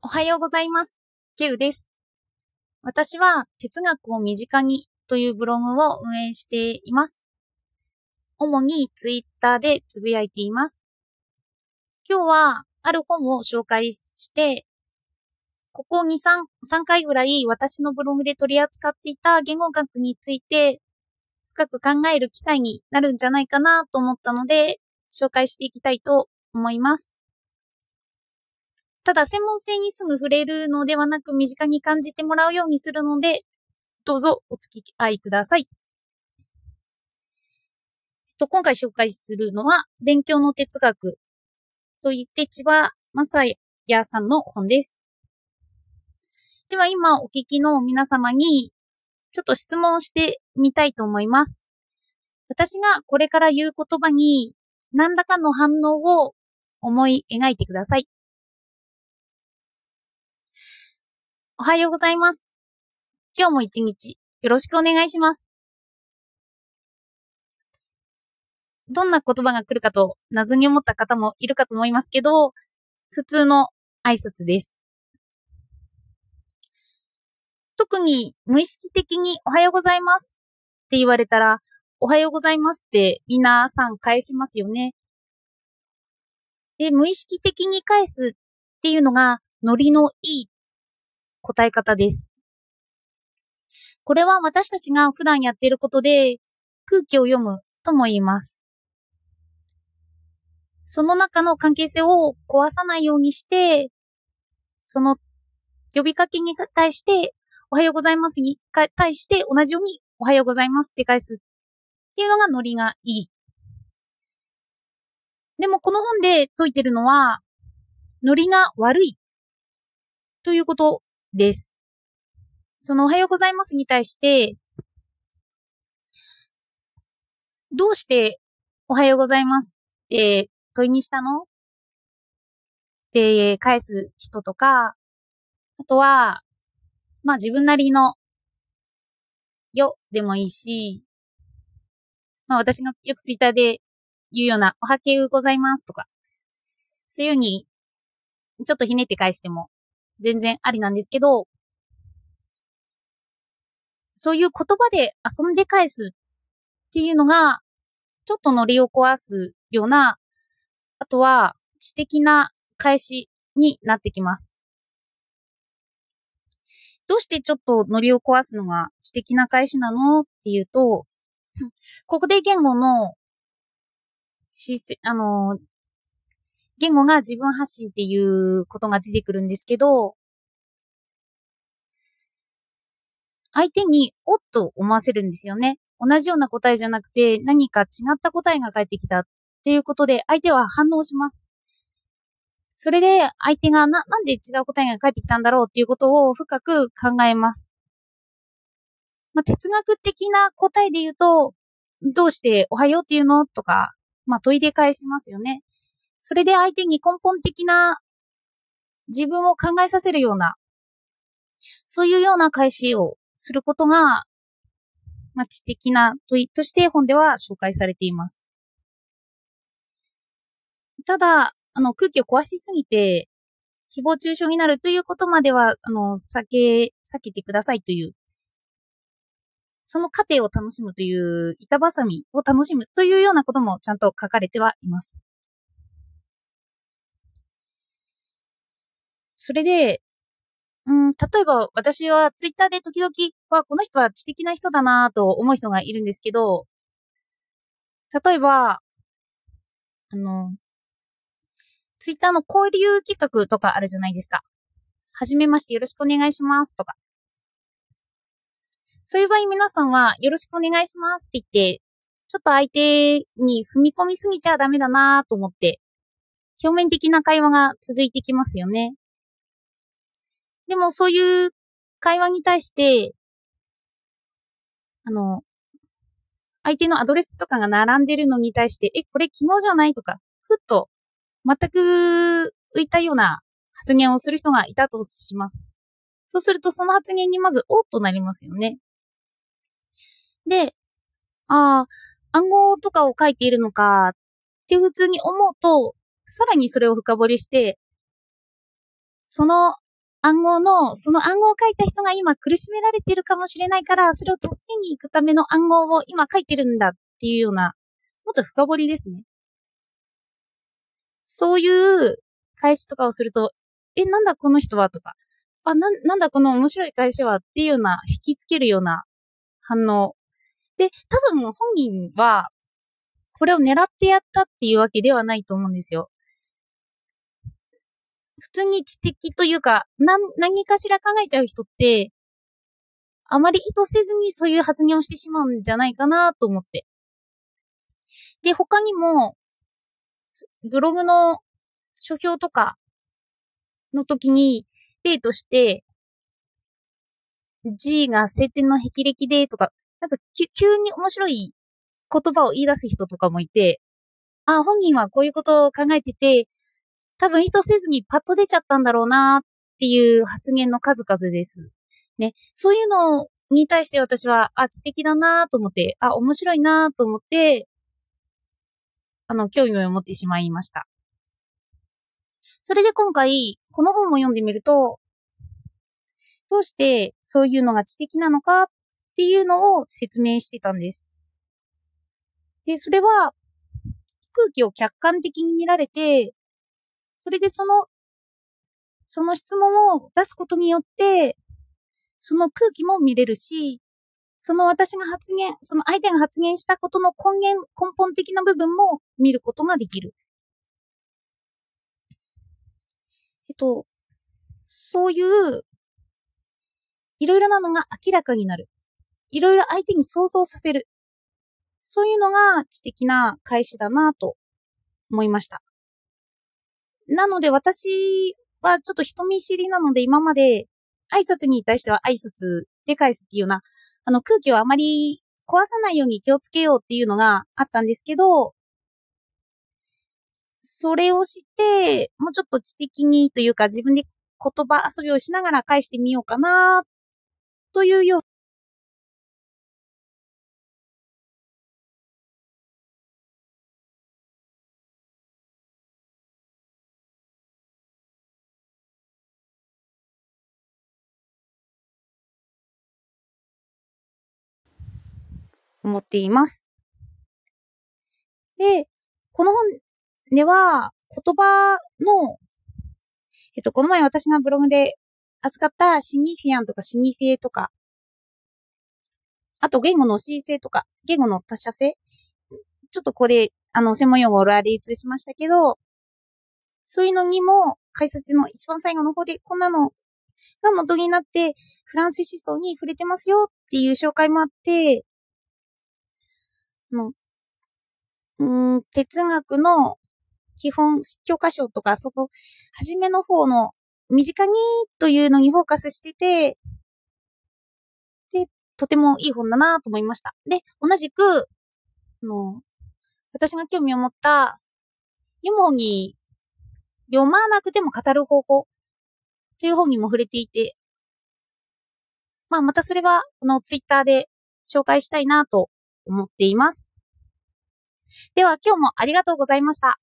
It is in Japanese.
おはようございます。ケウです。私は哲学を身近にというブログを運営しています。主にツイッターでつぶやいています。今日はある本を紹介して、ここ2、3、3回ぐらい私のブログで取り扱っていた言語学について深く考える機会になるんじゃないかなと思ったので、紹介していきたいと思います。ただ、専門性にすぐ触れるのではなく、身近に感じてもらうようにするので、どうぞお付き合いください。と、今回紹介するのは、勉強の哲学と言って千葉正也さんの本です。では今お聞きの皆様に、ちょっと質問をしてみたいと思います。私がこれから言う言葉に、何らかの反応を思い描いてください。おはようございます。今日も一日よろしくお願いします。どんな言葉が来るかと謎に思った方もいるかと思いますけど、普通の挨拶です。特に無意識的におはようございますって言われたら、おはようございますって皆さん返しますよね。で、無意識的に返すっていうのがノリのいい答え方です。これは私たちが普段やっていることで空気を読むとも言います。その中の関係性を壊さないようにして、その呼びかけに対して、おはようございますに対して同じようにおはようございますって返すっていうのがノリがいい。でもこの本で説いてるのは、ノリが悪いということです。そのおはようございますに対して、どうしておはようございますって問いにしたの？って返す人とか、あとは、まあ自分なりのよでもいいし、まあ私がよくツイッターで言うようなおはけうございますとか、そういうようにちょっとひねって返しても全然ありなんですけど、そういう言葉で遊んで返すっていうのが、ちょっとノリを壊すような、あとは知的な返しになってきます。どうしてちょっとノリを壊すのが知的な返しなのっていうと、ここで言語の、あの、言語が自分発信っていうことが出てくるんですけど、相手におっと思わせるんですよね。同じような答えじゃなくて何か違った答えが返ってきたっていうことで相手は反応します。それで相手がな、なんで違う答えが返ってきたんだろうっていうことを深く考えます。まあ、哲学的な答えで言うと、どうしておはようっていうの？とか、まあ、問いで返しますよね。それで相手に根本的な自分を考えさせるような、そういうような返しをすることが、まあ、知的な問いとして本では紹介されています。ただ、あの、空気を壊しすぎて、誹謗中傷になるということまでは、あの、避け、避けてくださいという、その過程を楽しむという、板挟みを楽しむというようなこともちゃんと書かれてはいます。それで、うん、例えば私はツイッターで時々はこの人は知的な人だなと思う人がいるんですけど、例えば、あの、ツイッターの交流企画とかあるじゃないですか。はじめましてよろしくお願いしますとか。そういう場合皆さんはよろしくお願いしますって言って、ちょっと相手に踏み込みすぎちゃダメだなと思って、表面的な会話が続いてきますよね。でもそういう会話に対して、あの、相手のアドレスとかが並んでるのに対して、え、これ昨日じゃないとか、ふっと全く浮いたような発言をする人がいたとします。そうするとその発言にまずおっとなりますよね。で、ああ、暗号とかを書いているのかって普通に思うと、さらにそれを深掘りして、その暗号の、その暗号を書いた人が今苦しめられているかもしれないから、それを助けに行くための暗号を今書いてるんだっていうような、もっと深掘りですね。そういう返しとかをすると、え、なんだこの人はとか、あ、な、なんだこの面白い返しはっていうような、引きつけるような反応。で、多分本人は、これを狙ってやったっていうわけではないと思うんですよ。普通に知的というか、何、何かしら考えちゃう人って、あまり意図せずにそういう発言をしてしまうんじゃないかなと思って。で、他にも、ブログの書評とかの時に、例として、G が晴天の霹靂でとか、なんか急に面白い言葉を言い出す人とかもいて、あ、本人はこういうことを考えてて、多分意図せずにパッと出ちゃったんだろうなっていう発言の数々です。ね。そういうのに対して私は、あ、知的だなと思って、あ、面白いなと思って、あの、興味を持ってしまいました。それで今回、この本も読んでみると、どうしてそういうのが知的なのかっていうのを説明してたんです。で、それは空気を客観的に見られて、それでその、その質問を出すことによって、その空気も見れるし、その私が発言、その相手が発言したことの根源、根本的な部分も見ることができる。えっと、そういう、いろいろなのが明らかになる。いろいろ相手に想像させる。そういうのが知的な返しだなと思いました。なので私はちょっと人見知りなので今まで挨拶に対しては挨拶で返すっていうような、あの空気をあまり壊さないように気をつけようっていうのがあったんですけど、それをして、もうちょっと知的にというか自分で言葉遊びをしながら返してみようかな、というような思っています。で、この本では、言葉の、えっと、この前私がブログで扱ったシニフィアンとかシニフィエとか、あと言語の恣意性とか、言語の他者性。ちょっとここで、あの、専門用語を羅列しましたけど、そういうのにも解説の一番最後の方で、こんなのが元になって、フランス思想に触れてますよっていう紹介もあって、の、うん、哲学の基本教科書とか、そこ、初めの方の身近にというのにフォーカスしてて、で、とてもいい本だなと思いました。で、同じく、あの、私が興味を持った、ユモに読まなくても語る方法という本にも触れていて、まあまたそれは、このツイッターで紹介したいなと思っています。では今日もありがとうございました。